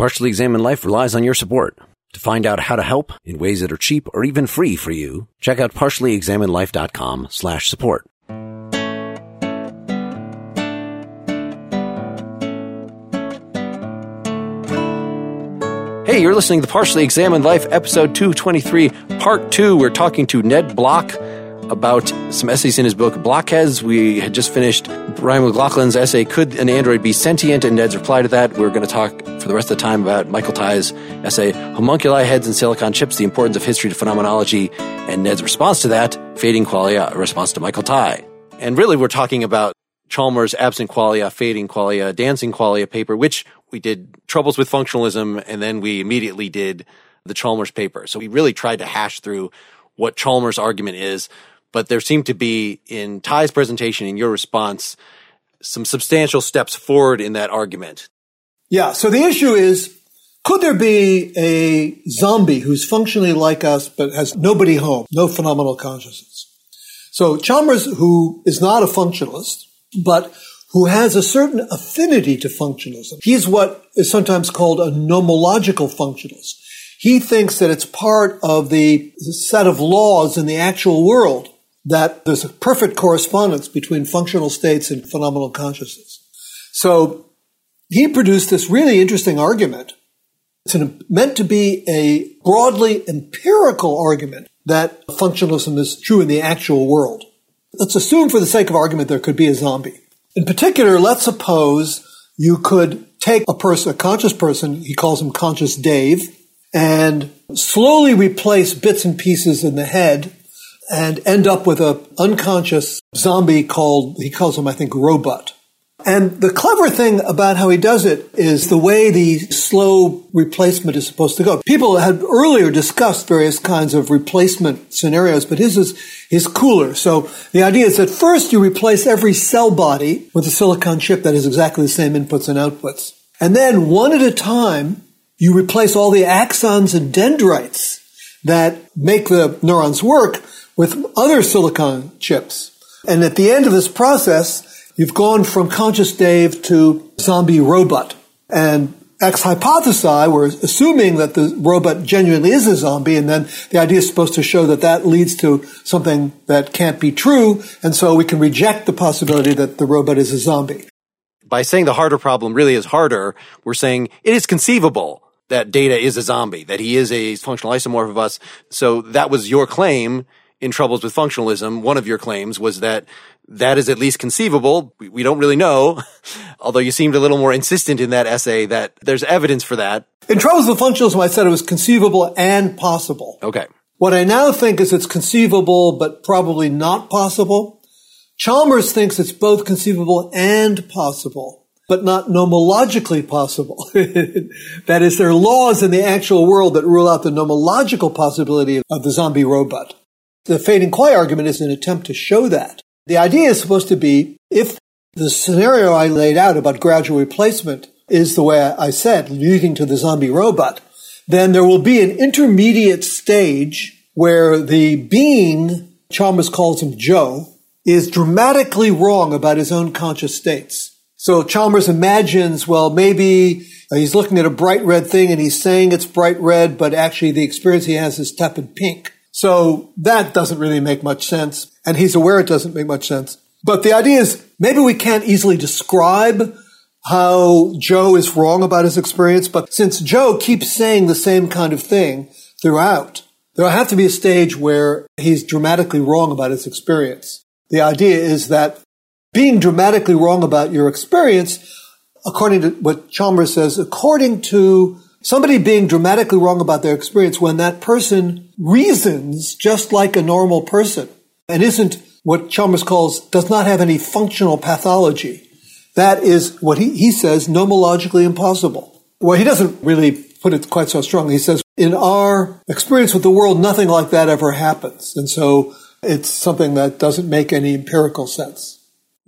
Partially Examined Life relies on your support. To find out how to help in ways that are cheap or even free for you, check out partiallyexaminedlife.com slash support. Hey, you're listening to the Partially Examined Life, episode 223, part two. We're talking to Ned Block about some essays in his book, Blockheads. We had just finished Brian McLaughlin's essay, Could an Android Be Sentient? And Ned's reply to that. We're going to talk for the rest of the time about Michael Tye's essay, Homunculi, Heads, and Silicon Chips, The Importance of History to Phenomenology, and Ned's response to that, Fading Qualia, a response to Michael Tye. And really, we're talking about Chalmers' Absent Qualia, Fading Qualia, Dancing Qualia paper, which we did Troubles with Functionalism, and then we immediately did the Chalmers paper. So we really tried to hash through what Chalmers' argument is, but there seemed to be in Tye's presentation, in your response, some substantial steps forward in that argument. Yeah. So the issue is, could there be a zombie who's functionally like us, but has nobody home, no phenomenal consciousness? So Chalmers, who is not a functionalist, but who has a certain affinity to functionalism. He's what is sometimes called a nomological functionalist. He thinks that it's part of the set of laws in the actual world that there's a perfect correspondence between functional states and phenomenal consciousness. So he produced this really interesting argument. It's an, meant to be a broadly empirical argument that functionalism is true in the actual world. Let's assume for the sake of argument there could be a zombie. In particular, let's suppose you could take a person, a conscious person, he calls him conscious Dave, and slowly replace bits and pieces in the head and end up with a unconscious zombie called, he calls him, I think, Robot. And the clever thing about how he does it is the way the slow replacement is supposed to go. People had earlier discussed various kinds of replacement scenarios, but his is, is cooler. So the idea is that first you replace every cell body with a silicon chip that has exactly the same inputs and outputs. And then one at a time, you replace all the axons and dendrites that make the neurons work with other silicon chips. And at the end of this process, you've gone from conscious Dave to zombie robot. And ex hypothesi, we're assuming that the robot genuinely is a zombie, and then the idea is supposed to show that that leads to something that can't be true, and so we can reject the possibility that the robot is a zombie. By saying the harder problem really is harder, we're saying it is conceivable that data is a zombie, that he is a functional isomorph of us. So that was your claim in Troubles with Functionalism, one of your claims was that that is at least conceivable. We, we, don't really know, although you seemed a little more insistent in that essay that there's evidence for that. In Troubles with Functionalism, I said it was conceivable and possible. Okay. What I now think is it's conceivable, but probably not possible. Chalmers thinks it's both conceivable and possible, but not nomologically possible. that is, there are laws in the actual world that rule out the nomological possibility of the zombie robot. The fading qualia argument is an attempt to show that. The idea is supposed to be if the scenario I laid out about gradual replacement is the way I said, leading to the zombie robot, then there will be an intermediate stage where the being, Chalmers calls him Joe, is dramatically wrong about his own conscious states. So Chalmers imagines, well, maybe he's looking at a bright red thing and he's saying it's bright red, but actually the experience he has is tepid pink. So that doesn't really make much sense. And he's aware it doesn't make much sense. But the idea is maybe we can't easily describe how Joe is wrong about his experience, but since Joe keeps saying the same kind of thing throughout, there'll have to be a stage where he's dramatically wrong about his experience. The idea is that being dramatically wrong about your experience, according to what Chalmers says, according to somebody being dramatically wrong about their experience when that person reasons just like a normal person and isn't what Chalmers calls does not have any functional pathology. That is what he, he says nomologically impossible. Well, he doesn't really put it quite so strongly. He says, in our experience with the world, nothing like that ever happens. And so it's something that doesn't make any empirical sense.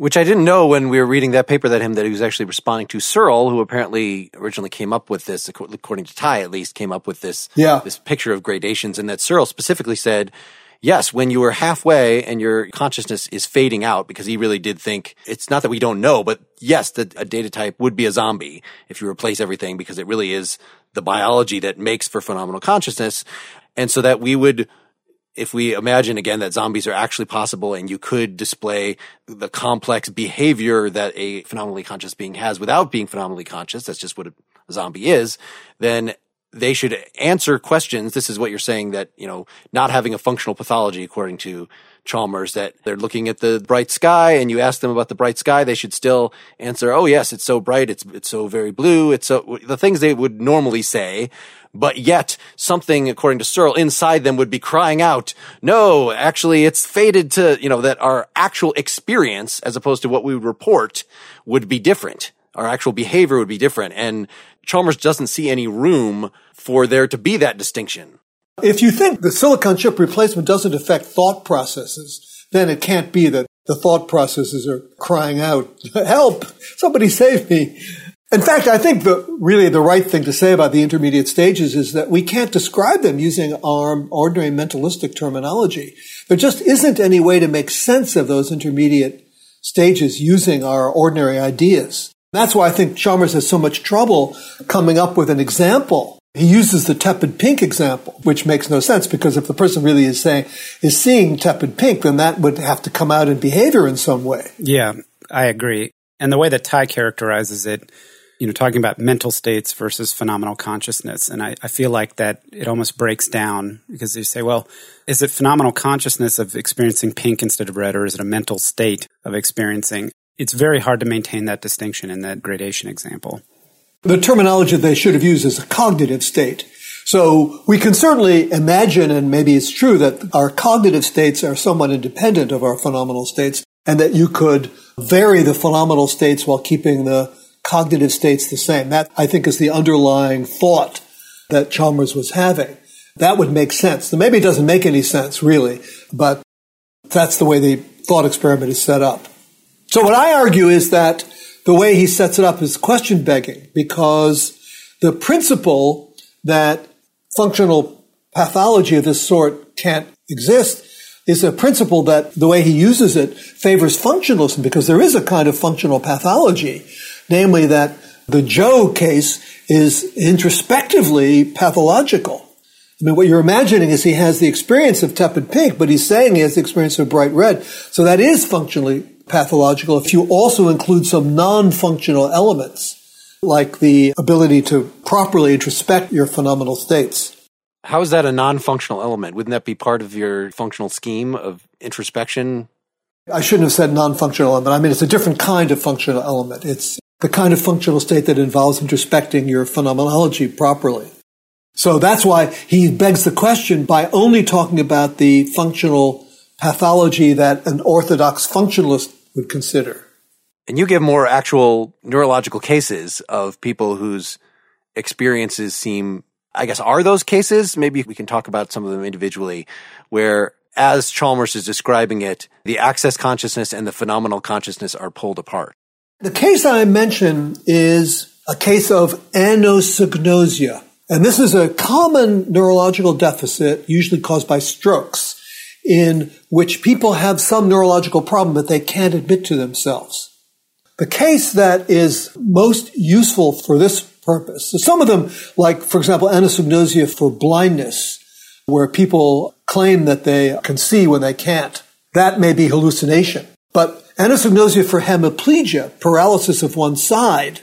Which I didn't know when we were reading that paper that him that he was actually responding to Searle, who apparently originally came up with this, according to Ty at least, came up with this yeah. this picture of gradations, and that Searle specifically said, yes, when you are halfway and your consciousness is fading out, because he really did think it's not that we don't know, but yes, that a data type would be a zombie if you replace everything because it really is the biology that makes for phenomenal consciousness. And so that we would if we imagine again that zombies are actually possible and you could display the complex behavior that a phenomenally conscious being has without being phenomenally conscious, that's just what a zombie is, then they should answer questions. This is what you're saying that, you know, not having a functional pathology according to Chalmers, that they're looking at the bright sky and you ask them about the bright sky, they should still answer, Oh, yes, it's so bright. It's, it's so very blue. It's so the things they would normally say but yet something, according to Searle, inside them would be crying out, no, actually it's faded to, you know, that our actual experience, as opposed to what we would report, would be different. Our actual behavior would be different. And Chalmers doesn't see any room for there to be that distinction. If you think the silicon chip replacement doesn't affect thought processes, then it can't be that the thought processes are crying out, help, somebody save me. In fact, I think the really the right thing to say about the intermediate stages is that we can't describe them using our ordinary mentalistic terminology. There just isn't any way to make sense of those intermediate stages using our ordinary ideas. That's why I think Chalmers has so much trouble coming up with an example. He uses the tepid pink example, which makes no sense because if the person really is saying, is seeing tepid pink, then that would have to come out in behavior in some way. Yeah, I agree. And the way that Tye characterizes it, you know, talking about mental states versus phenomenal consciousness. And I, I, feel like that it almost breaks down because you say, well, is it phenomenal consciousness of experiencing pink instead of red, or is it a mental state of experiencing? It's very hard to maintain that distinction in that gradation example. The terminology they should have used is a cognitive state. So we can certainly imagine, and maybe it's true, that our cognitive states are somewhat independent of our phenomenal states, and that you could vary the phenomenal states while keeping the cognitive states the same. That, I think, is the underlying thought that Chalmers was having. That would make sense. Maybe it doesn't make any sense, really, but that's the way the thought experiment is set up. So what I argue is that the way he sets it up is question begging because the principle that functional pathology of this sort can't exist is a principle that the way he uses it favors functionalism because there is a kind of functional pathology namely that the Joe case is introspectively pathological. I mean, what you're imagining is he has the experience of tepid pink, but he's saying he has the experience of bright red. So that is functionally pathological if you also include some non-functional elements, like the ability to properly introspect your phenomenal states. How is that a non-functional element? Wouldn't that be part of your functional scheme of introspection? I shouldn't have said non-functional element. I mean, it's a different kind of functional element. It's the kind of functional state that involves introspecting your phenomenology properly. So that's why he begs the question by only talking about the functional pathology that an orthodox functionalist would consider. And you give more actual neurological cases of people whose experiences seem, I guess, are those cases? Maybe we can talk about some of them individually where as Chalmers is describing it, the access consciousness and the phenomenal consciousness are pulled apart. The case I mention is a case of anosognosia. And this is a common neurological deficit, usually caused by strokes, in which people have some neurological problem that they can't admit to themselves. The case that is most useful for this purpose, so some of them, like, for example, anosognosia for blindness, where people claim that they can see when they can't. That may be hallucination. But Anosognosia for hemiplegia, paralysis of one side,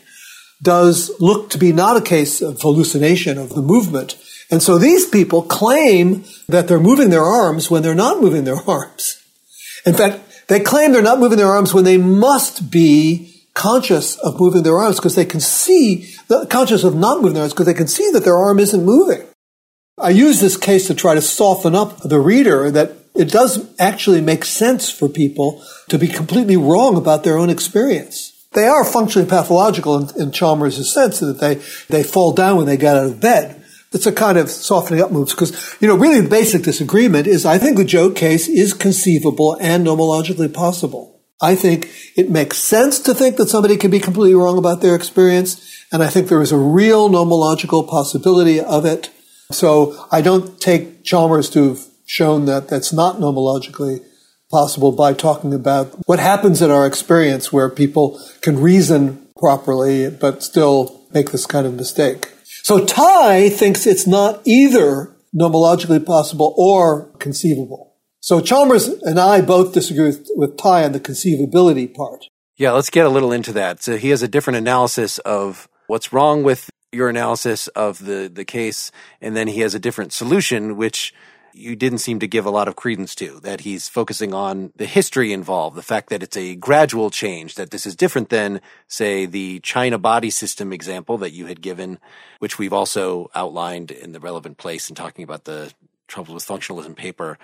does look to be not a case of hallucination of the movement. And so these people claim that they're moving their arms when they're not moving their arms. In fact, they claim they're not moving their arms when they must be conscious of moving their arms because they can see, conscious of not moving their arms because they can see that their arm isn't moving. I use this case to try to soften up the reader that it does actually make sense for people to be completely wrong about their own experience. They are functionally pathological in, in Chalmers' sense that they, they fall down when they get out of bed. It's a kind of softening up moves because, you know, really the basic disagreement is I think the Joe case is conceivable and nomologically possible. I think it makes sense to think that somebody can be completely wrong about their experience, and I think there is a real nomological possibility of it. So I don't take Chalmers to have shown that that's not nomologically possible by talking about what happens in our experience where people can reason properly but still make this kind of mistake. So Tye thinks it's not either nomologically possible or conceivable. So Chalmers and I both disagree with, with Tye on the conceivability part. Yeah, let's get a little into that. So he has a different analysis of what's wrong with your analysis of the, the case, and then he has a different solution, which you didn't seem to give a lot of credence to, that he's focusing on the history involved, the fact that it's a gradual change, that this is different than, say, the China body system example that you had given, which we've also outlined in the relevant place in talking about the troubles with functionalism paper,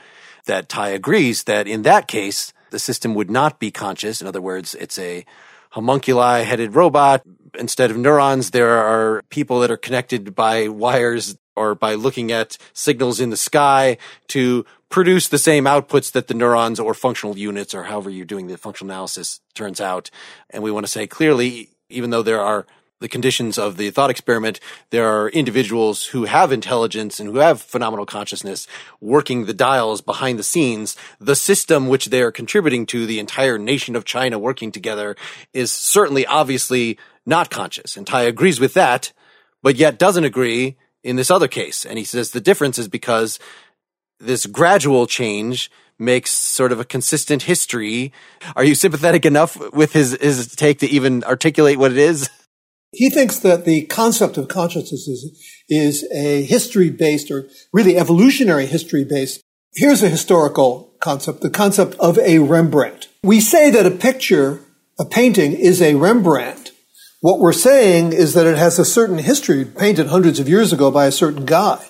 that Tye agrees that in that case, the system would not be conscious. In other words, it's a homunculi headed robot. Instead of neurons, there are people that are connected by wires or by looking at signals in the sky to produce the same outputs that the neurons or functional units or however you're doing the functional analysis turns out. And we want to say clearly, even though there are the conditions of the thought experiment, there are individuals who have intelligence and who have phenomenal consciousness working the dials behind the scenes. The system which they are contributing to, the entire nation of China working together, is certainly obviously not conscious. And Tye agrees with that, but yet doesn't agree in this other case. And he says the difference is because this gradual change makes sort of a consistent history. Are you sympathetic enough with his, his take to even articulate what it is? He thinks that the concept of consciousness is, is a history based or really evolutionary history based. Here's a historical concept, the concept of a Rembrandt. We say that a picture, a painting is a Rembrandt what we're saying is that it has a certain history painted hundreds of years ago by a certain guy.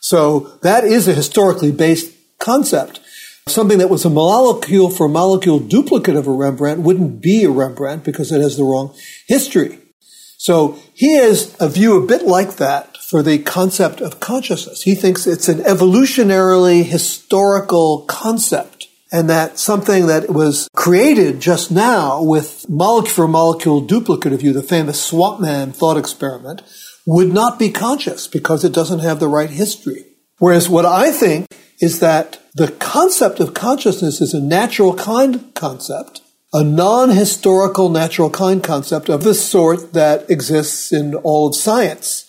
So that is a historically based concept. Something that was a molecule for molecule duplicate of a Rembrandt wouldn't be a Rembrandt because it has the wrong history. So he has a view a bit like that for the concept of consciousness. He thinks it's an evolutionarily historical concept and that something that was created just now with molecule for molecule duplicate of you, the famous Swampman thought experiment, would not be conscious because it doesn't have the right history. Whereas what I think is that the concept of consciousness is a natural kind concept, a non-historical natural kind concept of the sort that exists in all of science.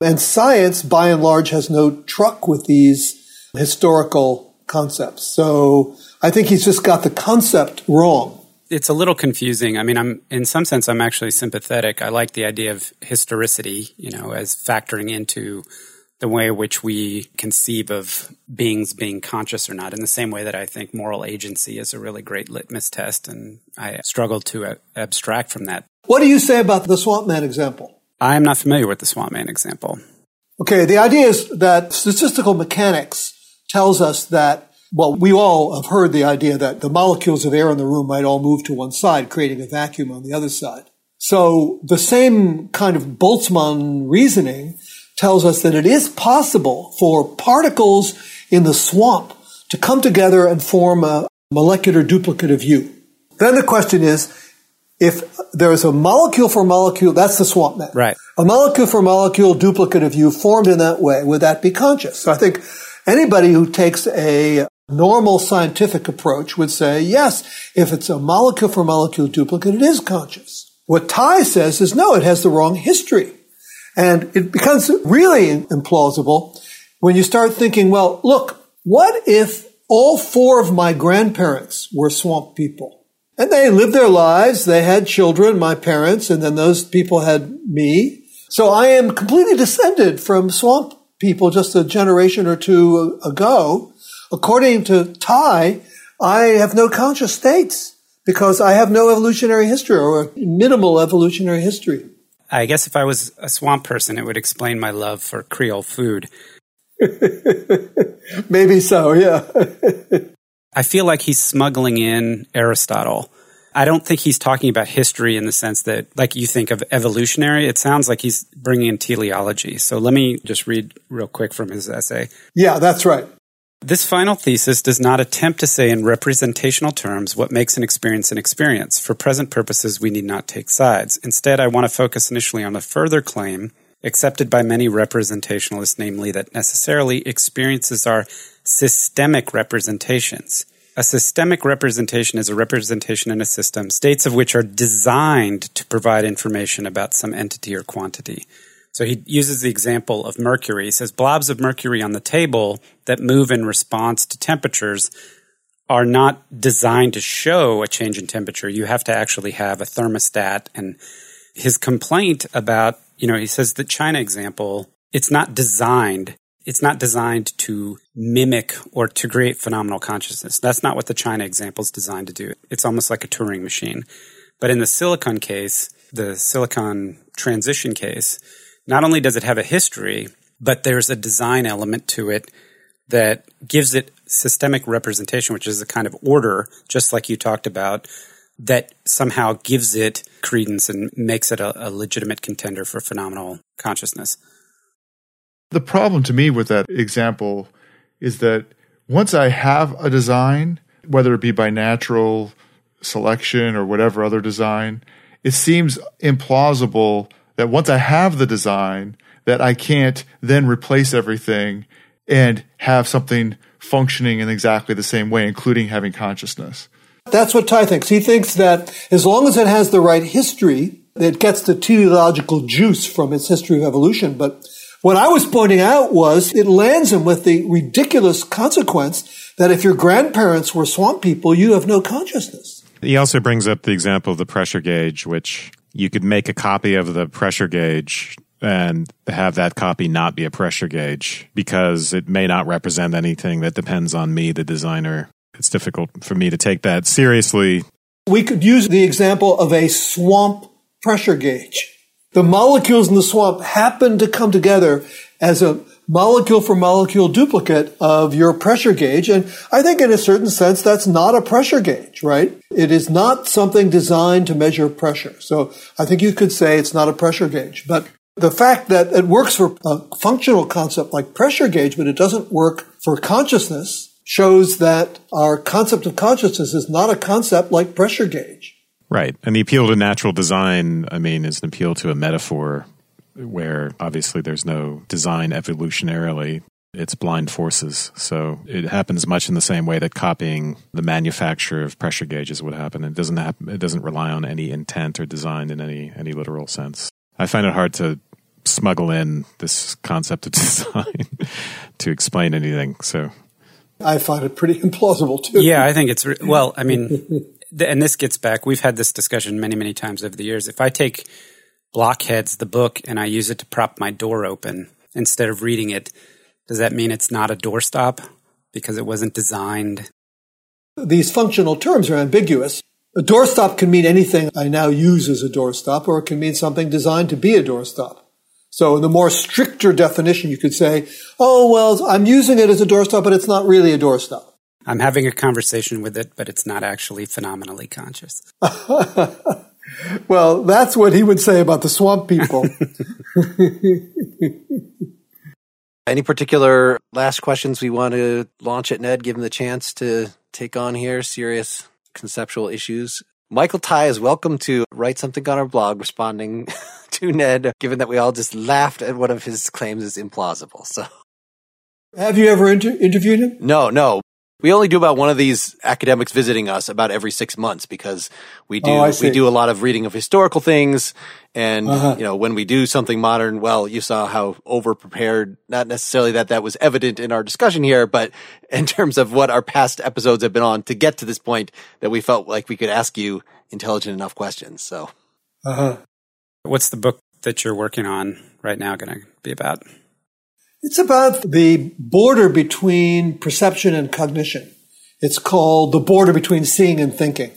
And science, by and large, has no truck with these historical concepts. So I think he's just got the concept wrong. It's a little confusing. I mean, I'm in some sense I'm actually sympathetic. I like the idea of historicity, you know, as factoring into the way in which we conceive of beings being conscious or not, in the same way that I think moral agency is a really great litmus test, and I struggle to uh, abstract from that. What do you say about the Swamp Man example? I'm not familiar with the Swamp Man example. Okay, the idea is that statistical mechanics tells us that, well, we all have heard the idea that the molecules of air in the room might all move to one side, creating a vacuum on the other side. So the same kind of Boltzmann reasoning tells us that it is possible for particles in the swamp to come together and form a molecular duplicate of you. Then the question is, if there is a molecule for molecule, that's the Swampman. Right. A molecule for molecule duplicate of you formed in that way, would that be conscious? So I think Anybody who takes a normal scientific approach would say, yes, if it's a molecule for molecule duplicate, it is conscious. What Tye says is no, it has the wrong history. And it becomes really implausible when you start thinking, well, look, what if all four of my grandparents were swamp people? And they lived their lives, they had children, my parents, and then those people had me. So I am completely descended from swamp people just a generation or two ago, according to Tye, I have no conscious states because I have no evolutionary history or minimal evolutionary history. I guess if I was a swamp person, it would explain my love for Creole food. Maybe so, yeah. I feel like he's smuggling in Aristotle I don't think he's talking about history in the sense that, like you think of evolutionary, it sounds like he's bringing in teleology. So let me just read real quick from his essay. Yeah, that's right. This final thesis does not attempt to say in representational terms what makes an experience an experience. For present purposes, we need not take sides. Instead, I want to focus initially on a further claim accepted by many representationalists, namely that necessarily experiences are systemic representations. A systemic representation is a representation in a system, states of which are designed to provide information about some entity or quantity. So he uses the example of mercury. He says blobs of mercury on the table that move in response to temperatures are not designed to show a change in temperature. You have to actually have a thermostat. And his complaint about, you know, he says the China example, it's not designed it's not designed to mimic or to create phenomenal consciousness. That's not what the China example is designed to do. It's almost like a Turing machine. But in the silicon case, the silicon transition case, not only does it have a history, but there's a design element to it that gives it systemic representation, which is a kind of order, just like you talked about, that somehow gives it credence and makes it a, a legitimate contender for phenomenal consciousness. The problem to me with that example is that once I have a design, whether it be by natural selection or whatever other design, it seems implausible that once I have the design, that I can't then replace everything and have something functioning in exactly the same way, including having consciousness. That's what Tye thinks. He thinks that as long as it has the right history, it gets the teleological juice from its history of evolution. But what I was pointing out was it lands him with the ridiculous consequence that if your grandparents were swamp people, you have no consciousness. He also brings up the example of the pressure gauge, which you could make a copy of the pressure gauge and have that copy not be a pressure gauge because it may not represent anything that depends on me, the designer. It's difficult for me to take that seriously. We could use the example of a swamp pressure gauge. The molecules in the swamp happen to come together as a molecule for molecule duplicate of your pressure gauge. And I think in a certain sense, that's not a pressure gauge, right? It is not something designed to measure pressure. So I think you could say it's not a pressure gauge. But the fact that it works for a functional concept like pressure gauge, but it doesn't work for consciousness shows that our concept of consciousness is not a concept like pressure gauge. Right. And the appeal to natural design, I mean, is an appeal to a metaphor where obviously there's no design evolutionarily. It's blind forces. So it happens much in the same way that copying the manufacture of pressure gauges would happen. It doesn't happen, it doesn't rely on any intent or design in any any literal sense. I find it hard to smuggle in this concept of design to explain anything. So I find it pretty implausible too. Yeah, I think it's well, I mean and this gets back, we've had this discussion many, many times over the years. If I take Blockheads, the book, and I use it to prop my door open instead of reading it, does that mean it's not a doorstop because it wasn't designed? These functional terms are ambiguous. A doorstop can mean anything I now use as a doorstop, or it can mean something designed to be a doorstop. So in the more stricter definition, you could say, oh, well, I'm using it as a doorstop, but it's not really a doorstop. I'm having a conversation with it, but it's not actually phenomenally conscious. well, that's what he would say about the swamp people. Any particular last questions we want to launch at Ned, give him the chance to take on here? Serious conceptual issues. Michael Tye is welcome to write something on our blog responding to Ned, given that we all just laughed at one of his claims as implausible. So, have you ever inter- interviewed him? No, no. We only do about one of these academics visiting us about every six months because we do oh, we do a lot of reading of historical things, and uh-huh. you know when we do something modern, well, you saw how over prepared. Not necessarily that that was evident in our discussion here, but in terms of what our past episodes have been on to get to this point, that we felt like we could ask you intelligent enough questions. So, uh-huh. what's the book that you're working on right now going to be about? It's about the border between perception and cognition. It's called the border between seeing and thinking.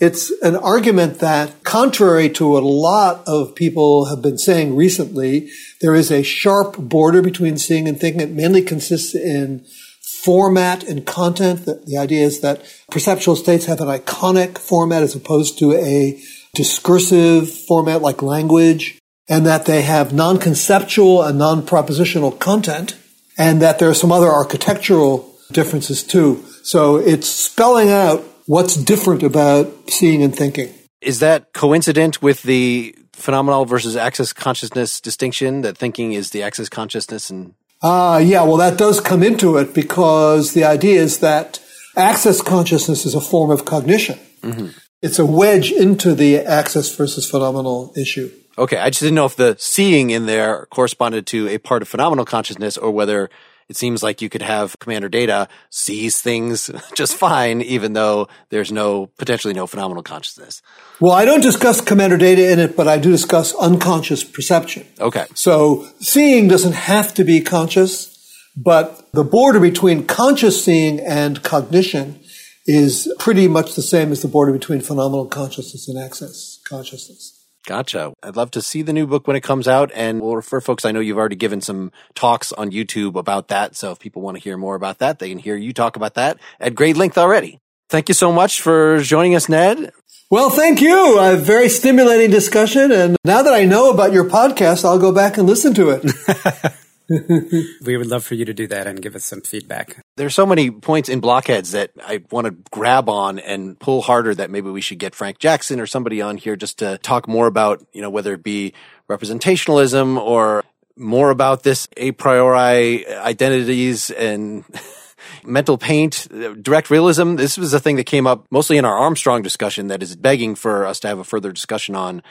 It's an argument that, contrary to what a lot of people have been saying recently, there is a sharp border between seeing and thinking. It mainly consists in format and content. The, the idea is that perceptual states have an iconic format as opposed to a discursive format like language and that they have non-conceptual and non-propositional content, and that there are some other architectural differences too. So it's spelling out what's different about seeing and thinking. Is that coincident with the phenomenal versus access consciousness distinction that thinking is the access consciousness and Ah, uh, yeah, well, that does come into it because the idea is that access consciousness is a form of cognition. Mm-hmm. It's a wedge into the access versus phenomenal issue. Okay, I just didn't know if the seeing in there corresponded to a part of phenomenal consciousness or whether it seems like you could have commander data sees things just fine, even though there's no potentially no phenomenal consciousness. Well, I don't discuss commander data in it, but I do discuss unconscious perception. Okay. So seeing doesn't have to be conscious, but the border between conscious seeing and cognition is pretty much the same as the border between phenomenal consciousness and access consciousness. Gotcha. I'd love to see the new book when it comes out. And we'll refer folks. I know you've already given some talks on YouTube about that. So if people want to hear more about that, they can hear you talk about that at great length already. Thank you so much for joining us, Ned. Well, thank you. A very stimulating discussion. And now that I know about your podcast, I'll go back and listen to it. we would love for you to do that and give us some feedback. There's so many points in blockheads that I want to grab on and pull harder that maybe we should get Frank Jackson or somebody on here just to talk more about, you know, whether it be representationalism or more about this a priori identities and mental paint, direct realism. This was a thing that came up mostly in our Armstrong discussion that is begging for us to have a further discussion on.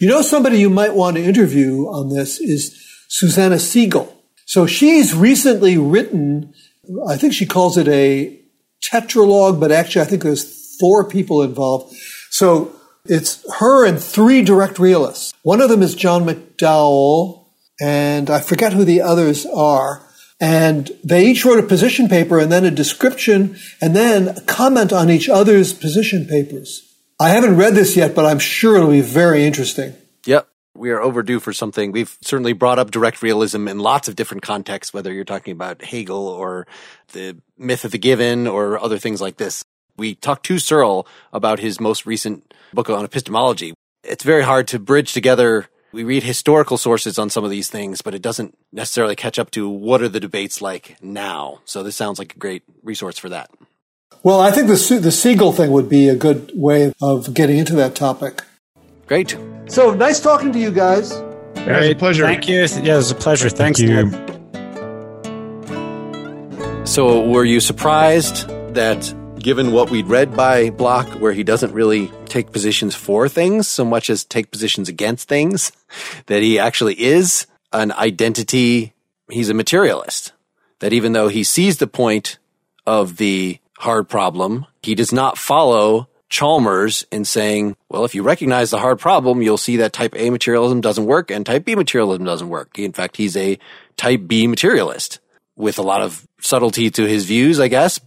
You know, somebody you might want to interview on this is Susanna Siegel. So she's recently written, I think she calls it a tetralogue, but actually I think there's four people involved. So it's her and three direct realists. One of them is John McDowell, and I forget who the others are. And they each wrote a position paper and then a description and then a comment on each other's position papers. I haven't read this yet, but I'm sure it'll be very interesting. We are overdue for something. We've certainly brought up direct realism in lots of different contexts, whether you're talking about Hegel or the myth of the given or other things like this. We talked to Searle about his most recent book on epistemology. It's very hard to bridge together. We read historical sources on some of these things, but it doesn't necessarily catch up to what are the debates like now. So this sounds like a great resource for that. Well, I think the, the Siegel thing would be a good way of getting into that topic. Great. So nice talking to you guys. Yeah, it's a pleasure. Thank you. Yeah, it was a pleasure. Thanks, Thank you. So, were you surprised that, given what we'd read by Block, where he doesn't really take positions for things so much as take positions against things, that he actually is an identity? He's a materialist. That even though he sees the point of the hard problem, he does not follow Chalmers in saying, well, if you recognize the hard problem, you'll see that type A materialism doesn't work and type B materialism doesn't work. In fact, he's a type B materialist with a lot of subtlety to his views, I guess.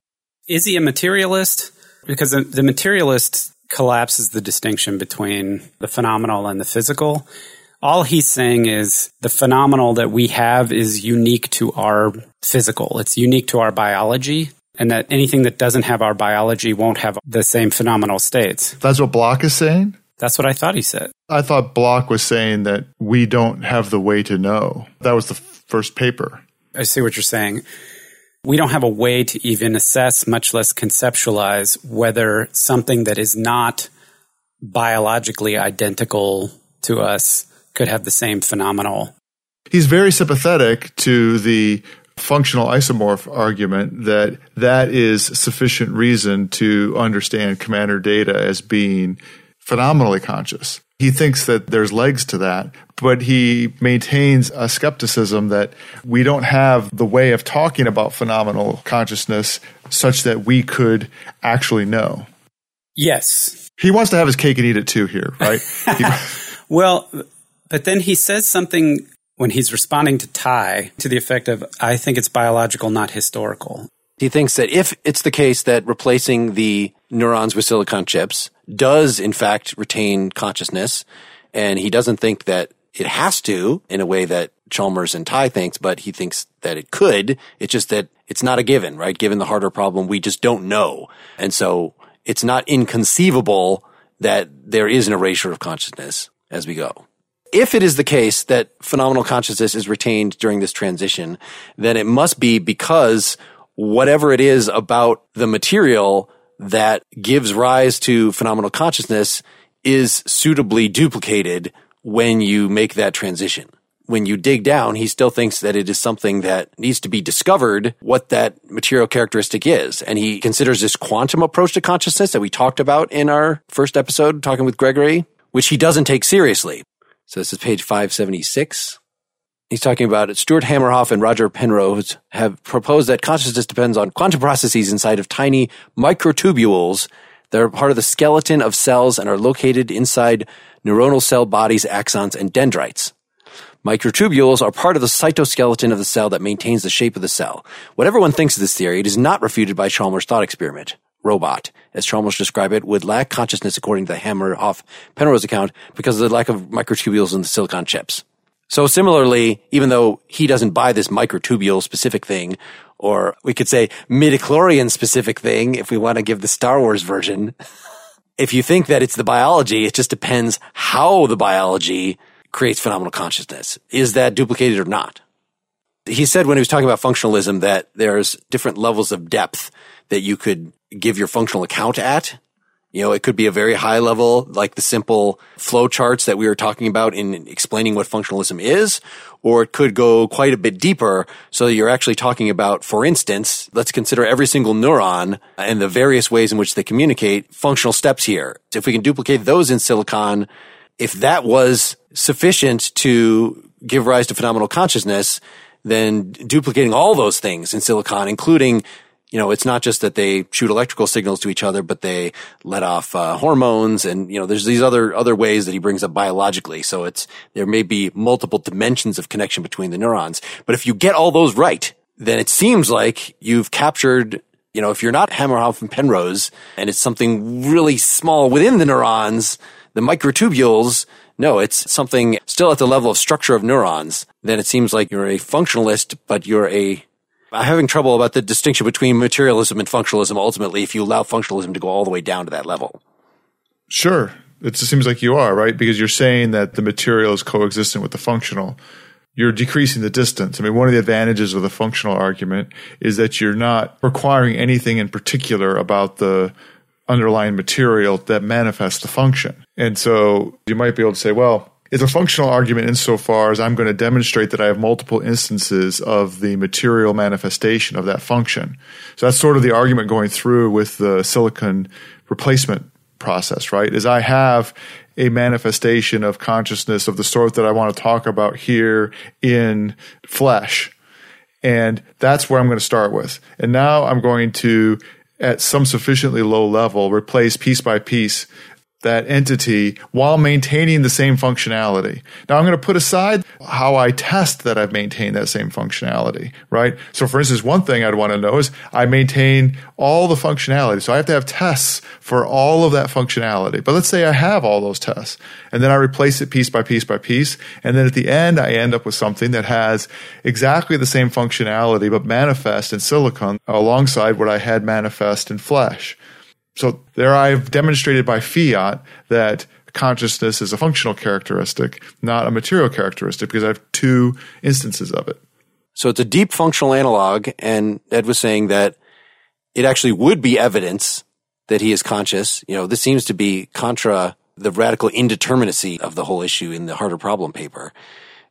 Is he a materialist? Because the, the materialist collapses the distinction between the phenomenal and the physical. All he's saying is the phenomenal that we have is unique to our physical. It's unique to our biology and that anything that doesn't have our biology won't have the same phenomenal states. That's what Block is saying? That's what I thought he said. I thought Block was saying that we don't have the way to know. That was the first paper. I see what you're saying. We don't have a way to even assess, much less conceptualize, whether something that is not biologically identical to us could have the same phenomenal. He's very sympathetic to the functional isomorph argument that that is sufficient reason to understand commander data as being phenomenally conscious. He thinks that there's legs to that, but he maintains a skepticism that we don't have the way of talking about phenomenal consciousness such that we could actually know. Yes. He wants to have his cake and eat it too here, right? well, but then he says something when he's responding to Tye to the effect of, I think it's biological, not historical. He thinks that if it's the case that replacing the neurons with silicon chips does in fact retain consciousness, and he doesn't think that it has to in a way that Chalmers and Tye thinks, but he thinks that it could. It's just that it's not a given, right? Given the harder problem, we just don't know. And so it's not inconceivable that there is an erasure of consciousness as we go if it is the case that phenomenal consciousness is retained during this transition, then it must be because whatever it is about the material that gives rise to phenomenal consciousness is suitably duplicated when you make that transition. when you dig down, he still thinks that it is something that needs to be discovered what that material characteristic is. And he considers this quantum approach to consciousness that we talked about in our first episode, talking with Gregory, which he doesn't take seriously. So this is page 576. He's talking about it. Stuart Hameroff and Roger Penrose have proposed that consciousness depends on quantum processes inside of tiny microtubules that are part of the skeleton of cells and are located inside neuronal cell bodies, axons, and dendrites. Microtubules are part of the cytoskeleton of the cell that maintains the shape of the cell. Whatever one thinks of this theory, it is not refuted by Chalmers' thought experiment. Robot, as Chalmers described it, would lack consciousness according to the Hameroff Penrose account because of the lack of microtubules in the silicon chips. So similarly, even though he doesn't buy this microtubule specific thing, or we could say midichlorian specific thing, if we want to give the Star Wars version, if you think that it's the biology, it just depends how the biology creates phenomenal consciousness. Is that duplicated or not? He said when he was talking about functionalism that there's different levels of depth that you could give your functional account at. You know, it could be a very high level, like the simple flow charts that we were talking about in explaining what functionalism is, or it could go quite a bit deeper so you're actually talking about, for instance, let's consider every single neuron and the various ways in which they communicate functional steps here. So If we can duplicate those in silicon, if that was sufficient to give rise to phenomenal consciousness, then duplicating all those things in silicon, including you know, it's not just that they shoot electrical signals to each other, but they let off uh, hormones, and you know, there's these other other ways that he brings up biologically. So it's there may be multiple dimensions of connection between the neurons. But if you get all those right, then it seems like you've captured. You know, if you're not Hameroff and Penrose, and it's something really small within the neurons, the microtubules, no, it's something still at the level of structure of neurons, then it seems like you're a functionalist, but you're a I'm having trouble about the distinction between materialism and functionalism ultimately if you allow functionalism to go all the way down to that level. Sure. It seems like you are, right? Because you're saying that the material is coexistent with the functional. You're decreasing the distance. I mean, one of the advantages of the functional argument is that you're not requiring anything in particular about the underlying material that manifests the function. And so you might be able to say, well, it's a functional argument insofar as I'm going to demonstrate that I have multiple instances of the material manifestation of that function. So that's sort of the argument going through with the silicon replacement process, right? Is I have a manifestation of consciousness of the sort that I want to talk about here in flesh. And that's where I'm going to start with. And now I'm going to, at some sufficiently low level, replace piece by piece that entity while maintaining the same functionality. Now I'm going to put aside how I test that I've maintained that same functionality, right? So for instance, one thing I'd want to know is I maintain all the functionality. So I have to have tests for all of that functionality. But let's say I have all those tests and then I replace it piece by piece by piece. And then at the end, I end up with something that has exactly the same functionality, but manifest in silicon alongside what I had manifest in flesh. So there I've demonstrated by fiat that consciousness is a functional characteristic, not a material characteristic, because I have two instances of it. So it's a deep functional analog, and Ned was saying that it actually would be evidence that he is conscious. You know, this seems to be contra the radical indeterminacy of the whole issue in the harder problem paper.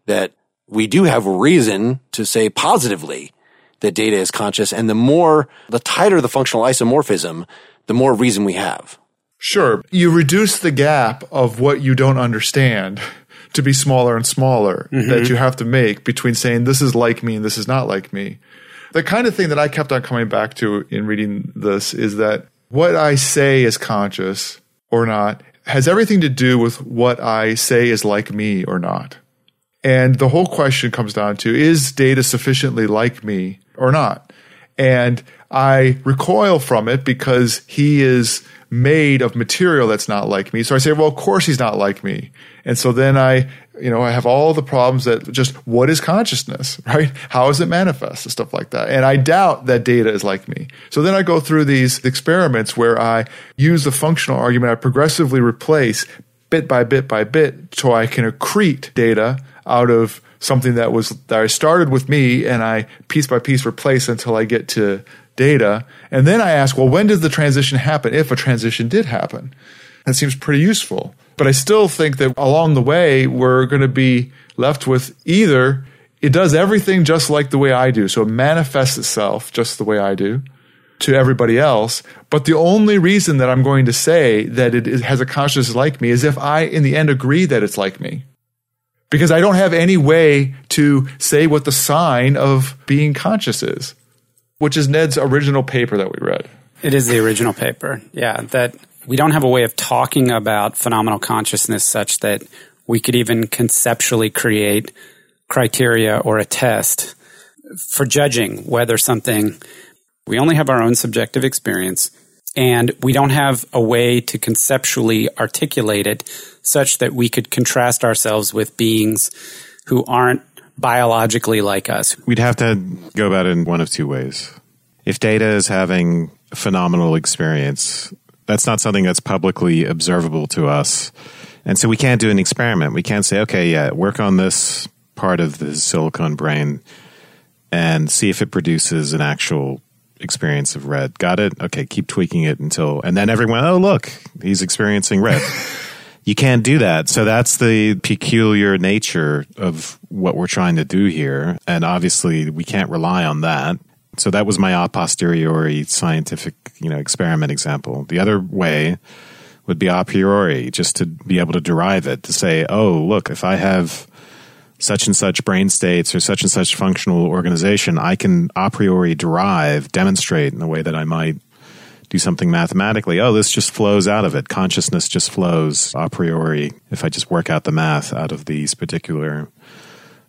That we do have reason to say positively that data is conscious, and the more, the tighter the functional isomorphism, the more reason we have. Sure. You reduce the gap of what you don't understand to be smaller and smaller mm-hmm. that you have to make between saying this is like me and this is not like me. The kind of thing that I kept on coming back to in reading this is that what I say is conscious or not has everything to do with what I say is like me or not. And the whole question comes down to is data sufficiently like me or not? And I recoil from it because he is made of material that's not like me. So I say, well, of course he's not like me. And so then I, you know, I have all the problems that just what is consciousness, right? How is it manifest and stuff like that. And I doubt that data is like me. So then I go through these experiments where I use the functional argument. I progressively replace bit by bit by bit so I can accrete data out of something that was that I started with me and I piece by piece replace until I get to data. And then I ask, well, when does the transition happen? If a transition did happen. That seems pretty useful. But I still think that along the way, we're going to be left with either it does everything just like the way I do. So it manifests itself just the way I do to everybody else. But the only reason that I'm going to say that it has a consciousness like me is if I, in the end, agree that it's like me. Because I don't have any way to say what the sign of being conscious is, which is Ned's original paper that we read. It is the original paper. Yeah. That we don't have a way of talking about phenomenal consciousness such that we could even conceptually create criteria or a test for judging whether something we only have our own subjective experience and we don't have a way to conceptually articulate it such that we could contrast ourselves with beings who aren't biologically like us. We'd have to go about it in one of two ways. If data is having phenomenal experience, that's not something that's publicly observable to us. And so we can't do an experiment. We can't say, okay, yeah, work on this part of the silicon brain and see if it produces an actual experience of red. Got it? Okay, keep tweaking it until, and then everyone, oh, look, he's experiencing red. you can't do that. So that's the peculiar nature of what we're trying to do here. And obviously, we can't rely on that. So that was my a posteriori scientific, you know, experiment example. The other way would be a priori, just to be able to derive it, to say, oh, look, if I have such and such brain states or such and such functional organization, I can a priori derive, demonstrate in the way that I might do something mathematically. Oh, this just flows out of it. Consciousness just flows a priori if I just work out the math out of these particular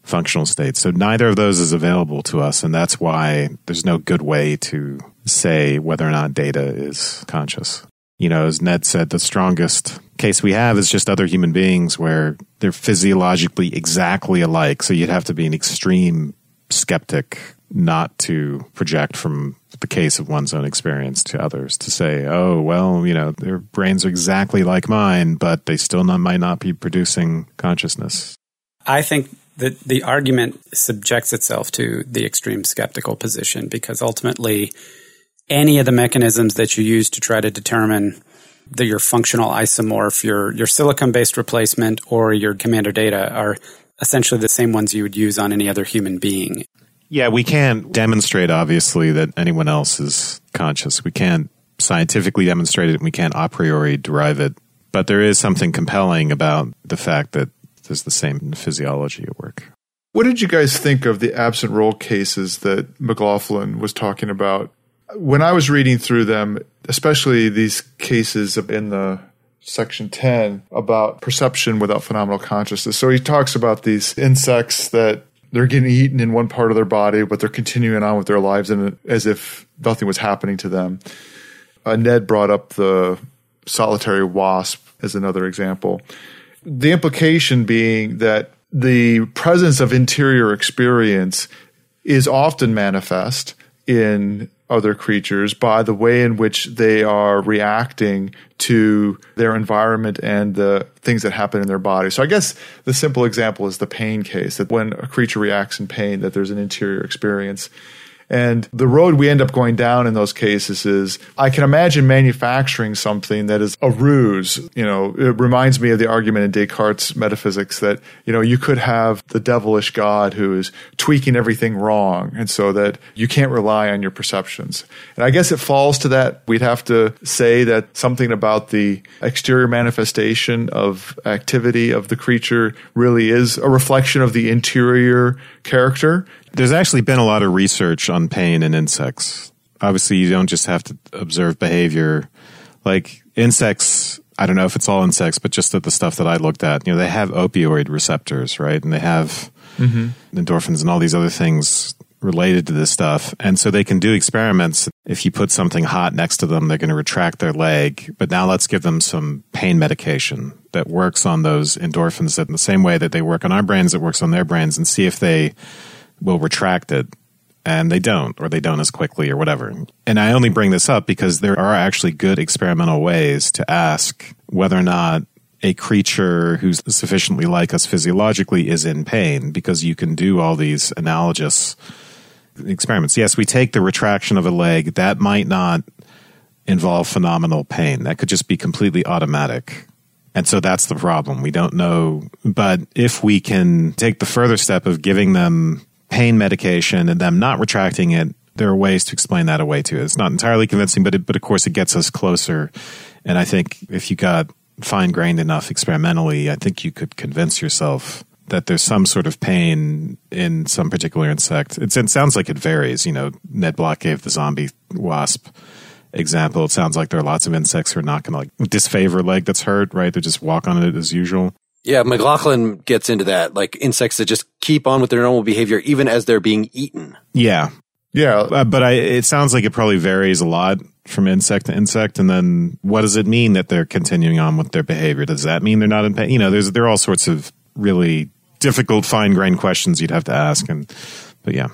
functional states. So neither of those is available to us. And that's why there's no good way to say whether or not data is conscious you know, as Ned said, the strongest case we have is just other human beings where they're physiologically exactly alike. So you'd have to be an extreme skeptic not to project from the case of one's own experience to others to say, oh, well, you know, their brains are exactly like mine, but they still not, might not be producing consciousness. I think that the argument subjects itself to the extreme skeptical position because ultimately any of the mechanisms that you use to try to determine the, your functional isomorph, your, your silicon based replacement, or your commander data are essentially the same ones you would use on any other human being. Yeah, we can't demonstrate, obviously, that anyone else is conscious. We can't scientifically demonstrate it, and we can't a priori derive it. But there is something compelling about the fact that there's the same physiology at work. What did you guys think of the absent role cases that McLaughlin was talking about when I was reading through them, especially these cases in the section 10 about perception without phenomenal consciousness. So he talks about these insects that they're getting eaten in one part of their body, but they're continuing on with their lives and as if nothing was happening to them. Uh, Ned brought up the solitary wasp as another example. The implication being that the presence of interior experience is often manifest in other creatures by the way in which they are reacting to their environment and the things that happen in their body. So I guess the simple example is the pain case that when a creature reacts in pain that there's an interior experience. And the road we end up going down in those cases is I can imagine manufacturing something that is a ruse. You know, it reminds me of the argument in Descartes' metaphysics that, you know, you could have the devilish God who is tweaking everything wrong. And so that you can't rely on your perceptions. And I guess it falls to that. We'd have to say that something about the exterior manifestation of activity of the creature really is a reflection of the interior character. There's actually been a lot of research on pain in insects. Obviously, you don't just have to observe behavior. Like insects, I don't know if it's all insects, but just that the stuff that I looked at, you know, they have opioid receptors, right? And they have mm-hmm. endorphins and all these other things related to this stuff. And so they can do experiments. If you put something hot next to them, they're going to retract their leg. But now let's give them some pain medication that works on those endorphins in the same way that they work on our brains, it works on their brains and see if they will retract it and they don't, or they don't as quickly, or whatever. And I only bring this up because there are actually good experimental ways to ask whether or not a creature who's sufficiently like us physiologically is in pain, because you can do all these analogous experiments. Yes, we take the retraction of a leg, that might not involve phenomenal pain. That could just be completely automatic. And so that's the problem. We don't know. But if we can take the further step of giving them pain medication and them not retracting it, there are ways to explain that away too. It's not entirely convincing, but it, but of course it gets us closer. And I think if you got fine grained enough experimentally, I think you could convince yourself that there's some sort of pain in some particular insect. It's, it sounds like it varies. You know, Ned Block gave the zombie wasp example. It sounds like there are lots of insects who are not going to like disfavor leg that's hurt, right? They just walk on it as usual. Yeah, McLaughlin gets into that, like insects that just keep on with their normal behavior even as they're being eaten. Yeah. Yeah. Uh, but I, it sounds like it probably varies a lot from insect to insect. And then what does it mean that they're continuing on with their behavior? Does that mean they're not in pain? You know, there's, there are all sorts of really difficult fine grained questions you'd have to ask. And, but yeah.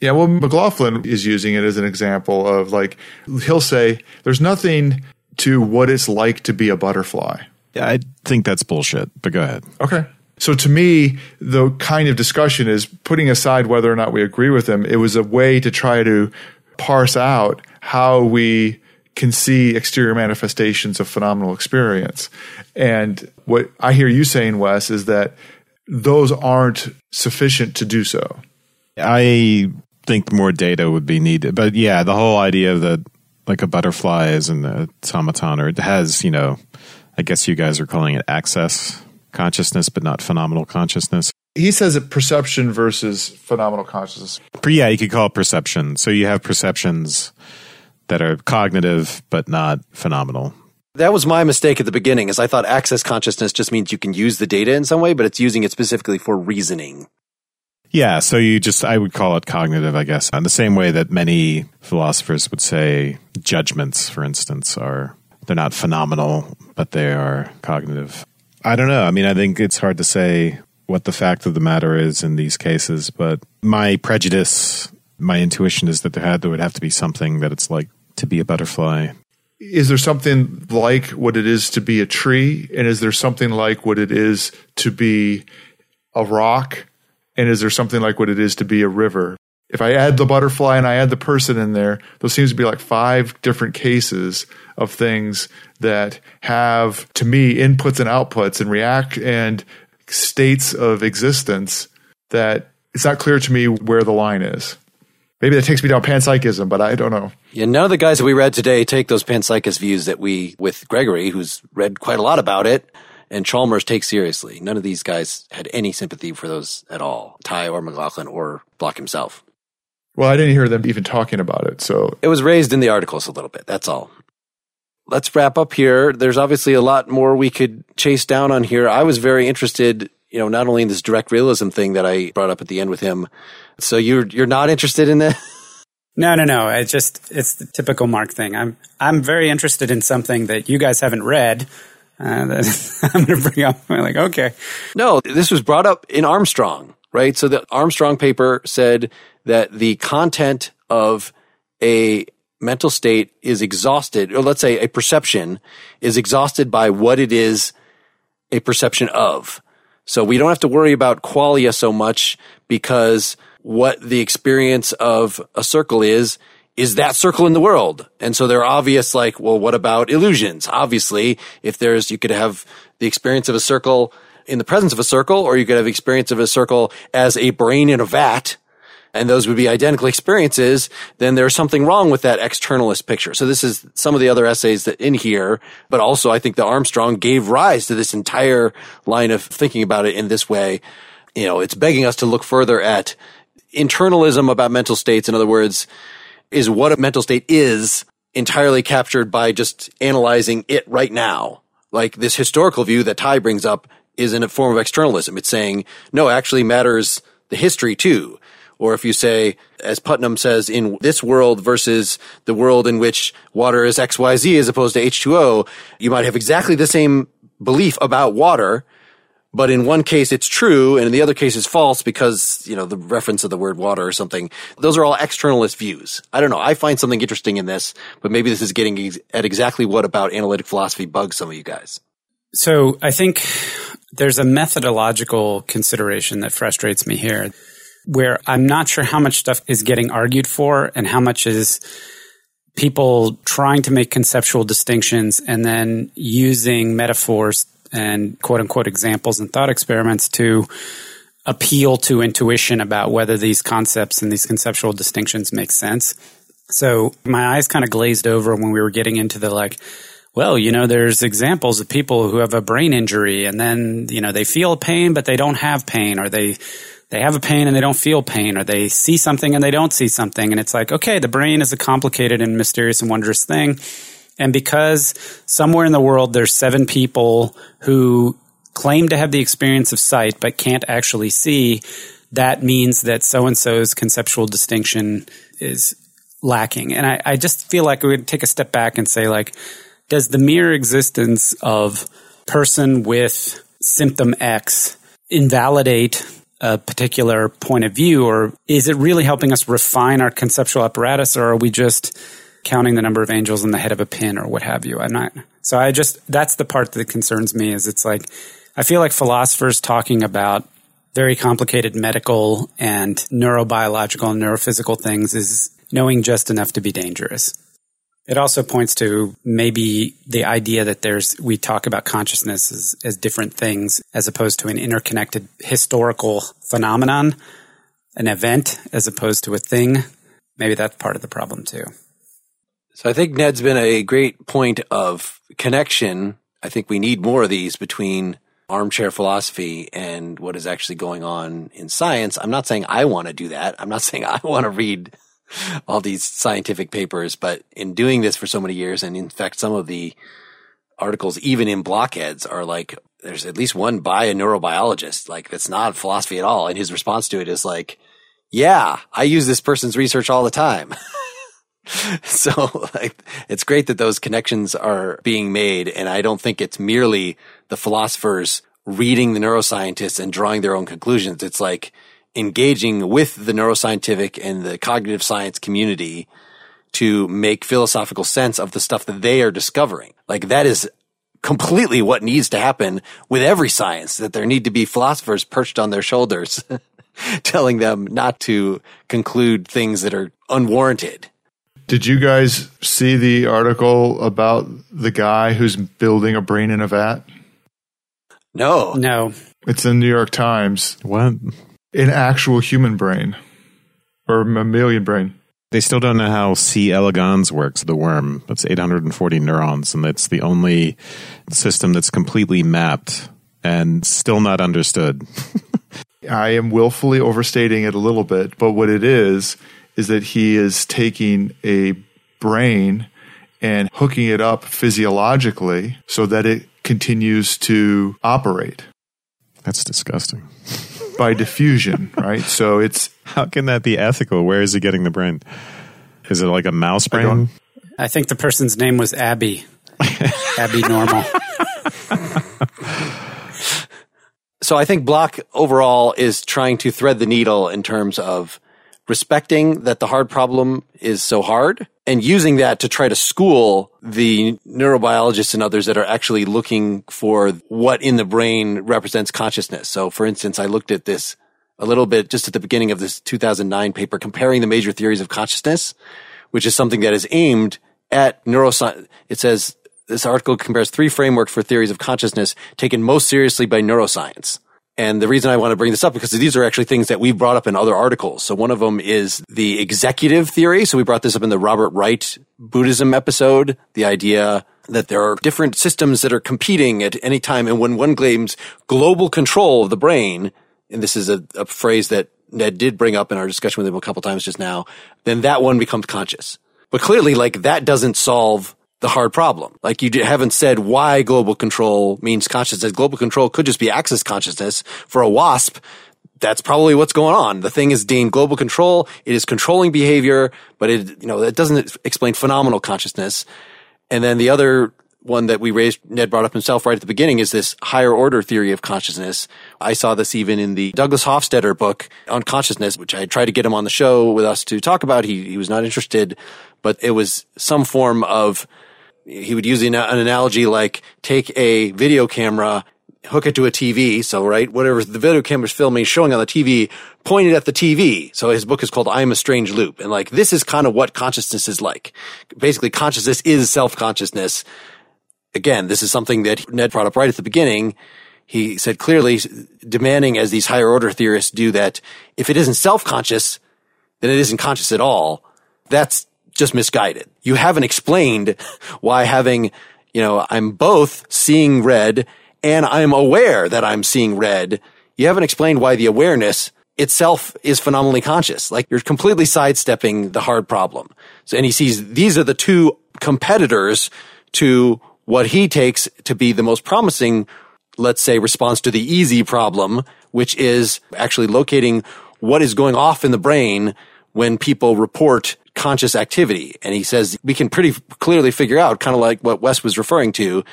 Yeah, well, McLaughlin is using it as an example of like, he'll say, there's nothing to what it's like to be a butterfly. Yeah, I think that's bullshit, but go ahead. Okay. So to me, the kind of discussion is putting aside whether or not we agree with him, it was a way to try to parse out how we can see exterior manifestations of phenomenal experience. And what I hear you saying, Wes, is that those aren't sufficient to do so. I think more data would be needed. But yeah, the whole idea that like a butterfly is an automaton or it has, you know, I guess you guys are calling it access consciousness, but not phenomenal consciousness. He says it perception versus phenomenal consciousness. Yeah, you could call it perception. So you have perceptions that are cognitive but not phenomenal. That was my mistake at the beginning, is I thought access consciousness just means you can use the data in some way, but it's using it specifically for reasoning. Yeah, so you just, I would call it cognitive, I guess, in the same way that many philosophers would say judgments, for instance, are, they're not phenomenal, but they are cognitive. I don't know. I mean, I think it's hard to say what the fact of the matter is in these cases, but my prejudice, my intuition is that there, had, there would have to be something that it's like to be a butterfly. Is there something like what it is to be a tree? And is there something like what it is to be a rock? And is there something like what it is to be a river? If I add the butterfly and I add the person in there, those seems to be like five different cases of things that have, to me, inputs and outputs and react and states of existence that it's not clear to me where the line is. Maybe that takes me down panpsychism, but I don't know. Yeah, none of the guys that we read today take those panpsychist views that we, with Gregory, who's read quite a lot about it, and Chalmers take seriously. None of these guys had any sympathy for those at all, Tye or McLaughlin or Block himself. Well, I didn't hear them even talking about it, so It was raised in the articles a little bit, that's all. Let's wrap up here. There's obviously a lot more we could chase down on here. I was very interested, you know, not only in this direct realism thing that I brought up at the end with him. So you're you're not interested in that? No, no, no. It's just it's the typical Mark thing. I'm I'm very interested in something that you guys haven't read. Uh, that I'm going to bring up. I'm like, okay, No, this was brought up in Armstrong, right? So the Armstrong paper said that the content of a mental state is exhausted, or let's say a perception is exhausted by what it is a perception of. So we don't have to worry about qualia so much because what the experience of a circle is, is that circle in the world. And so they're obvious, like, well, what about illusions? Obviously, if there's, you could have the experience of a circle in the presence of a circle, or you could have experience of a circle as a brain in a vat, and those would be identical experiences, then there's something wrong with that externalist picture. So this is some of the other essays that in here, but also I think the Armstrong gave rise to this entire line of thinking about it in this way. You know, it's begging us to look further at internalism about mental states. In other words, is what a mental state is entirely captured by just analyzing it right now. Like this historical view that Tye brings up is in a form of externalism. It's saying, no, actually matters the history too. Or if you say, as Putnam says, in this world versus the world in which water is XYZ as opposed to H2O, you might have exactly the same belief about water, but in one case it's true and in the other case it's false because, you know, the reference of the word water or something. Those are all externalist views. I don't know. I find something interesting in this, but maybe this is getting ex- at exactly what about analytic philosophy bugs some of you guys. So I think there's a methodological consideration that frustrates me here where I'm not sure how much stuff is getting argued for and how much is people trying to make conceptual distinctions and then using metaphors and quote unquote examples and thought experiments to appeal to intuition about whether these concepts and these conceptual distinctions make sense. So my eyes kind of glazed over when we were getting into the like, well, you know, there's examples of people who have a brain injury and then, you know, they feel pain, but they don't have pain or they, they have a pain and they don't feel pain or they see something and they don't see something. And it's like, okay, the brain is a complicated and mysterious and wondrous thing. And because somewhere in the world there's seven people who claim to have the experience of sight but can't actually see, that means that so and so's conceptual distinction is lacking. And I, I just feel like we would take a step back and say, like, does the mere existence of person with symptom X invalidate a particular point of view, or is it really helping us refine our conceptual apparatus, or are we just counting the number of angels in the head of a pin, or what have you? I'm not. So I just that's the part that concerns me. Is it's like I feel like philosophers talking about very complicated medical and neurobiological and neurophysical things is knowing just enough to be dangerous. It also points to maybe the idea that there's, we talk about consciousness as, as different things as opposed to an interconnected historical phenomenon, an event as opposed to a thing. Maybe that's part of the problem too. So I think Ned's been a great point of connection. I think we need more of these between armchair philosophy and what is actually going on in science. I'm not saying I want to do that. I'm not saying I want to read all these scientific papers, but in doing this for so many years, and in fact, some of the articles, even in blockheads, are like, there's at least one by a neurobiologist, like that's not philosophy at all. And his response to it is like, yeah, I use this person's research all the time. so like, it's great that those connections are being made. And I don't think it's merely the philosophers reading the neuroscientists and drawing their own conclusions. It's like, engaging with the neuroscientific and the cognitive science community to make philosophical sense of the stuff that they are discovering. Like that is completely what needs to happen with every science, that there need to be philosophers perched on their shoulders telling them not to conclude things that are unwarranted. Did you guys see the article about the guy who's building a brain in a vat? No. No. It's in the New York Times. What? An actual human brain or mammalian brain. They still don't know how C. elegans works, the worm. It's 840 neurons, and it's the only system that's completely mapped and still not understood. I am willfully overstating it a little bit, but what it is, is that he is taking a brain and hooking it up physiologically so that it continues to operate. That's disgusting by diffusion, right? So it's how can that be ethical? Where is he getting the brain? Is it like a mouse brain? I, I think the person's name was Abby. Abby Normal. so I think Block overall is trying to thread the needle in terms of respecting that the hard problem is so hard and using that to try to school the neurobiologists and others that are actually looking for what in the brain represents consciousness. So for instance, I looked at this a little bit just at the beginning of this 2009 paper comparing the major theories of consciousness, which is something that is aimed at neuroscience. It says this article compares three frameworks for theories of consciousness taken most seriously by neuroscience. And the reason I want to bring this up because these are actually things that we've brought up in other articles. So one of them is the executive theory. So we brought this up in the Robert Wright Buddhism episode, the idea that there are different systems that are competing at any time. And when one claims global control of the brain, and this is a, a phrase that Ned did bring up in our discussion with him a couple times just now, then that one becomes conscious. But clearly, like that doesn't solve the hard problem. Like you haven't said why global control means consciousness. Global control could just be access consciousness. For a WASP, that's probably what's going on. The thing is deemed global control. It is controlling behavior, but it, you know, that doesn't explain phenomenal consciousness. And then the other one that we raised, Ned brought up himself right at the beginning is this higher order theory of consciousness. I saw this even in the Douglas Hofstadter book on consciousness, which I tried to get him on the show with us to talk about. He, he was not interested, but it was some form of he would use an analogy like take a video camera, hook it to a TV. So, right, whatever the video camera's filming, showing on the TV, pointed at the TV. So his book is called I Am a Strange Loop. And like, this is kind of what consciousness is like. Basically, consciousness is self-consciousness. Again, this is something that Ned brought up right at the beginning. He said clearly, demanding as these higher order theorists do that if it isn't self-conscious, then it isn't conscious at all. That's just misguided. You haven't explained why having, you know, I'm both seeing red and I'm aware that I'm seeing red. You haven't explained why the awareness itself is phenomenally conscious. Like you're completely sidestepping the hard problem. So, and he sees these are the two competitors to what he takes to be the most promising, let's say, response to the easy problem, which is actually locating what is going off in the brain when people report conscious activity. And he says we can pretty clearly figure out, kind of like what Wes was referring to,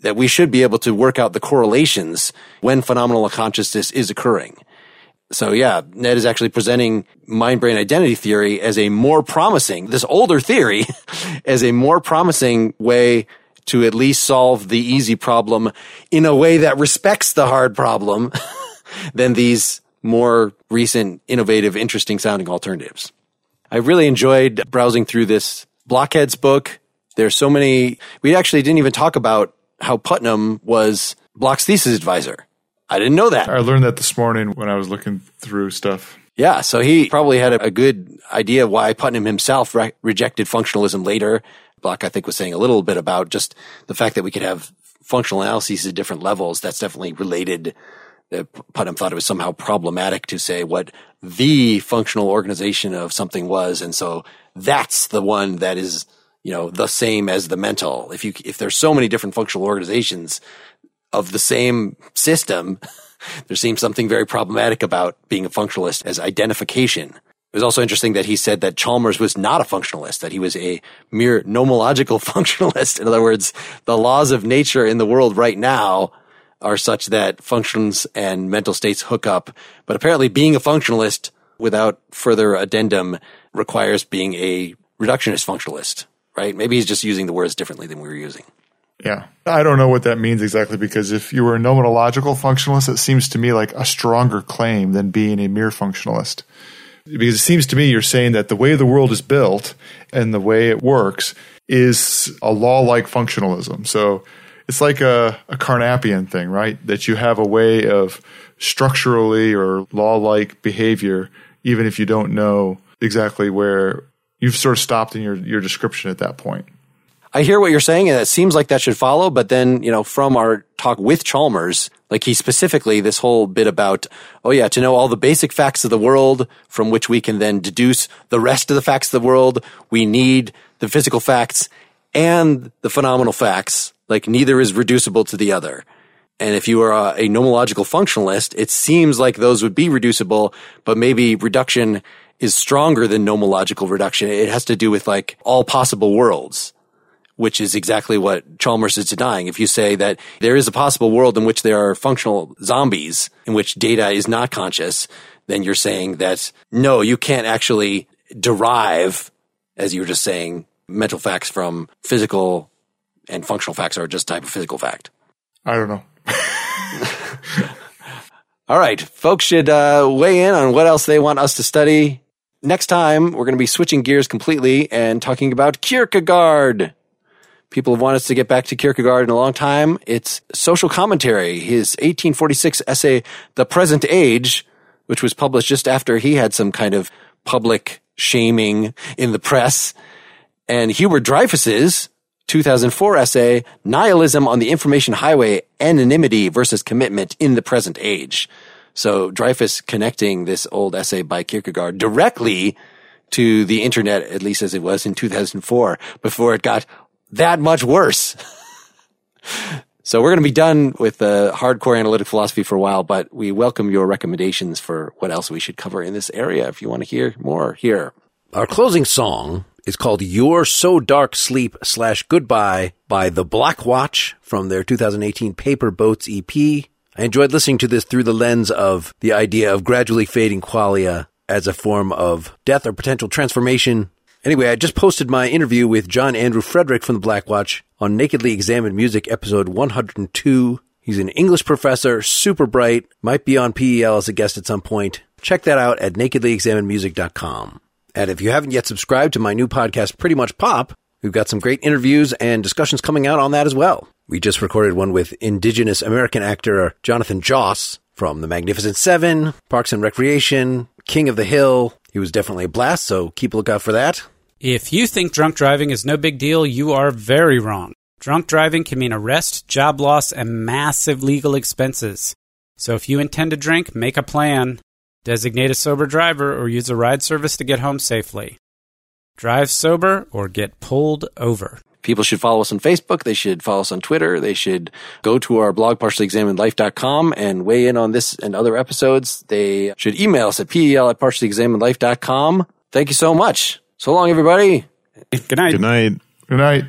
that we should be able to work out the correlations when phenomenal consciousness is occurring. So yeah, Ned is actually presenting mind brain identity theory as a more promising, this older theory as a more promising way to at least solve the easy problem in a way that respects the hard problem than these more recent, innovative, interesting sounding alternatives. I really enjoyed browsing through this Blockheads book. There's so many, we actually didn't even talk about how Putnam was Block's thesis advisor. I didn't know that. I learned that this morning when I was looking through stuff. Yeah, so he probably had a, good idea why Putnam himself re- rejected functionalism later. Block, I think, was saying a little bit about just the fact that we could have functional analyses at different levels. That's definitely related. Uh, Putnam thought it was somehow problematic to say what the functional organization of something was, and so that's the one that is you know, the same as the mental. If you, if there's so many different functional organizations of the same system, there seems something very problematic about being a functionalist as identification. It was also interesting that he said that Chalmers was not a functionalist, that he was a mere nomological functionalist. In other words, the laws of nature in the world right now are such that functions and mental states hook up. But apparently being a functionalist without further addendum requires being a reductionist functionalist right? Maybe he's just using the words differently than we were using. Yeah. I don't know what that means exactly because if you were a nomological functionalist, it seems to me like a stronger claim than being a mere functionalist. Because it seems to me you're saying that the way the world is built and the way it works is a law like functionalism. So it's like a, a Carnapian thing, right? That you have a way of structurally or law like behavior, even if you don't know exactly where you've sort of stopped in your, your description at that point. I hear what you're saying, and it seems like that should follow. But then, you know, from our talk with Chalmers, like he specifically this whole bit about, oh yeah, to know all the basic facts of the world from which we can then deduce the rest of the facts of the world, we need the physical facts and the phenomenal facts. Like neither is reducible to the other. And if you are a, a nomological functionalist, it seems like those would be reducible, but maybe reduction is stronger than nomological reduction. It has to do with like all possible worlds, which is exactly what Chalmers is denying. If you say that there is a possible world in which there are functional zombies in which data is not conscious, then you're saying that no, you can't actually derive, as you were just saying, mental facts from physical and functional facts are just type of physical fact. I don't know. All right, folks should uh, weigh in on what else they want us to study next time, we're going to be switching gears completely and talking about Kierkegaard. People have wanted us to get back to Kierkegaard in a long time. It's social commentary, his 1846 essay, The Present Age, which was published just after he had some kind of public shaming in the press. And Hubert Dreyfus's 2004 essay, Nihilism on the Information Highway, Anonymity versus Commitment in the Present Age. So Dreyfus connecting this old essay by Kierkegaard directly to the internet, at least as it was in 2004, before it got that much worse. so we're going to be done with the hardcore analytic philosophy for a while, but we welcome your recommendations for what else we should cover in this area. If you want to hear more, here. Our closing song is called You're So Dark Sleep slash Goodbye by The Black Watch from their 2018 Paper Boats EP. I enjoyed listening to this through the lens of the idea of gradually fading qualia as a form of death or potential transformation. Anyway, I just posted my interview with John Andrew Frederick from the Black Watch on Nakedly Examined Music episode 102. He's an English professor, super bright, might be on PEL as a guest at some point. Check that out at nakedlyexaminedmusic.com. And if you haven't yet subscribed to my new podcast, Pretty Much Pop, we've got some great interviews and discussions coming out on that as well. We just recorded one with Indigenous American actor Jonathan Joss from The Magnificent Seven, Parks and Recreation, King of the Hill. He was definitely a blast, so keep a lookout for that. If you think drunk driving is no big deal, you are very wrong. Drunk driving can mean arrest, job loss, and massive legal expenses. So if you intend to drink, make a plan. Designate a sober driver or use a ride service to get home safely. Drive sober or get pulled over. People should follow us on Facebook. They should follow us on Twitter. They should go to our blog, partiallyexaminedlife.com and weigh in on this and other episodes. They should email us at pel at partiallyexaminedlife.com. Thank you so much. So long, everybody. Good night. Good night. Good night.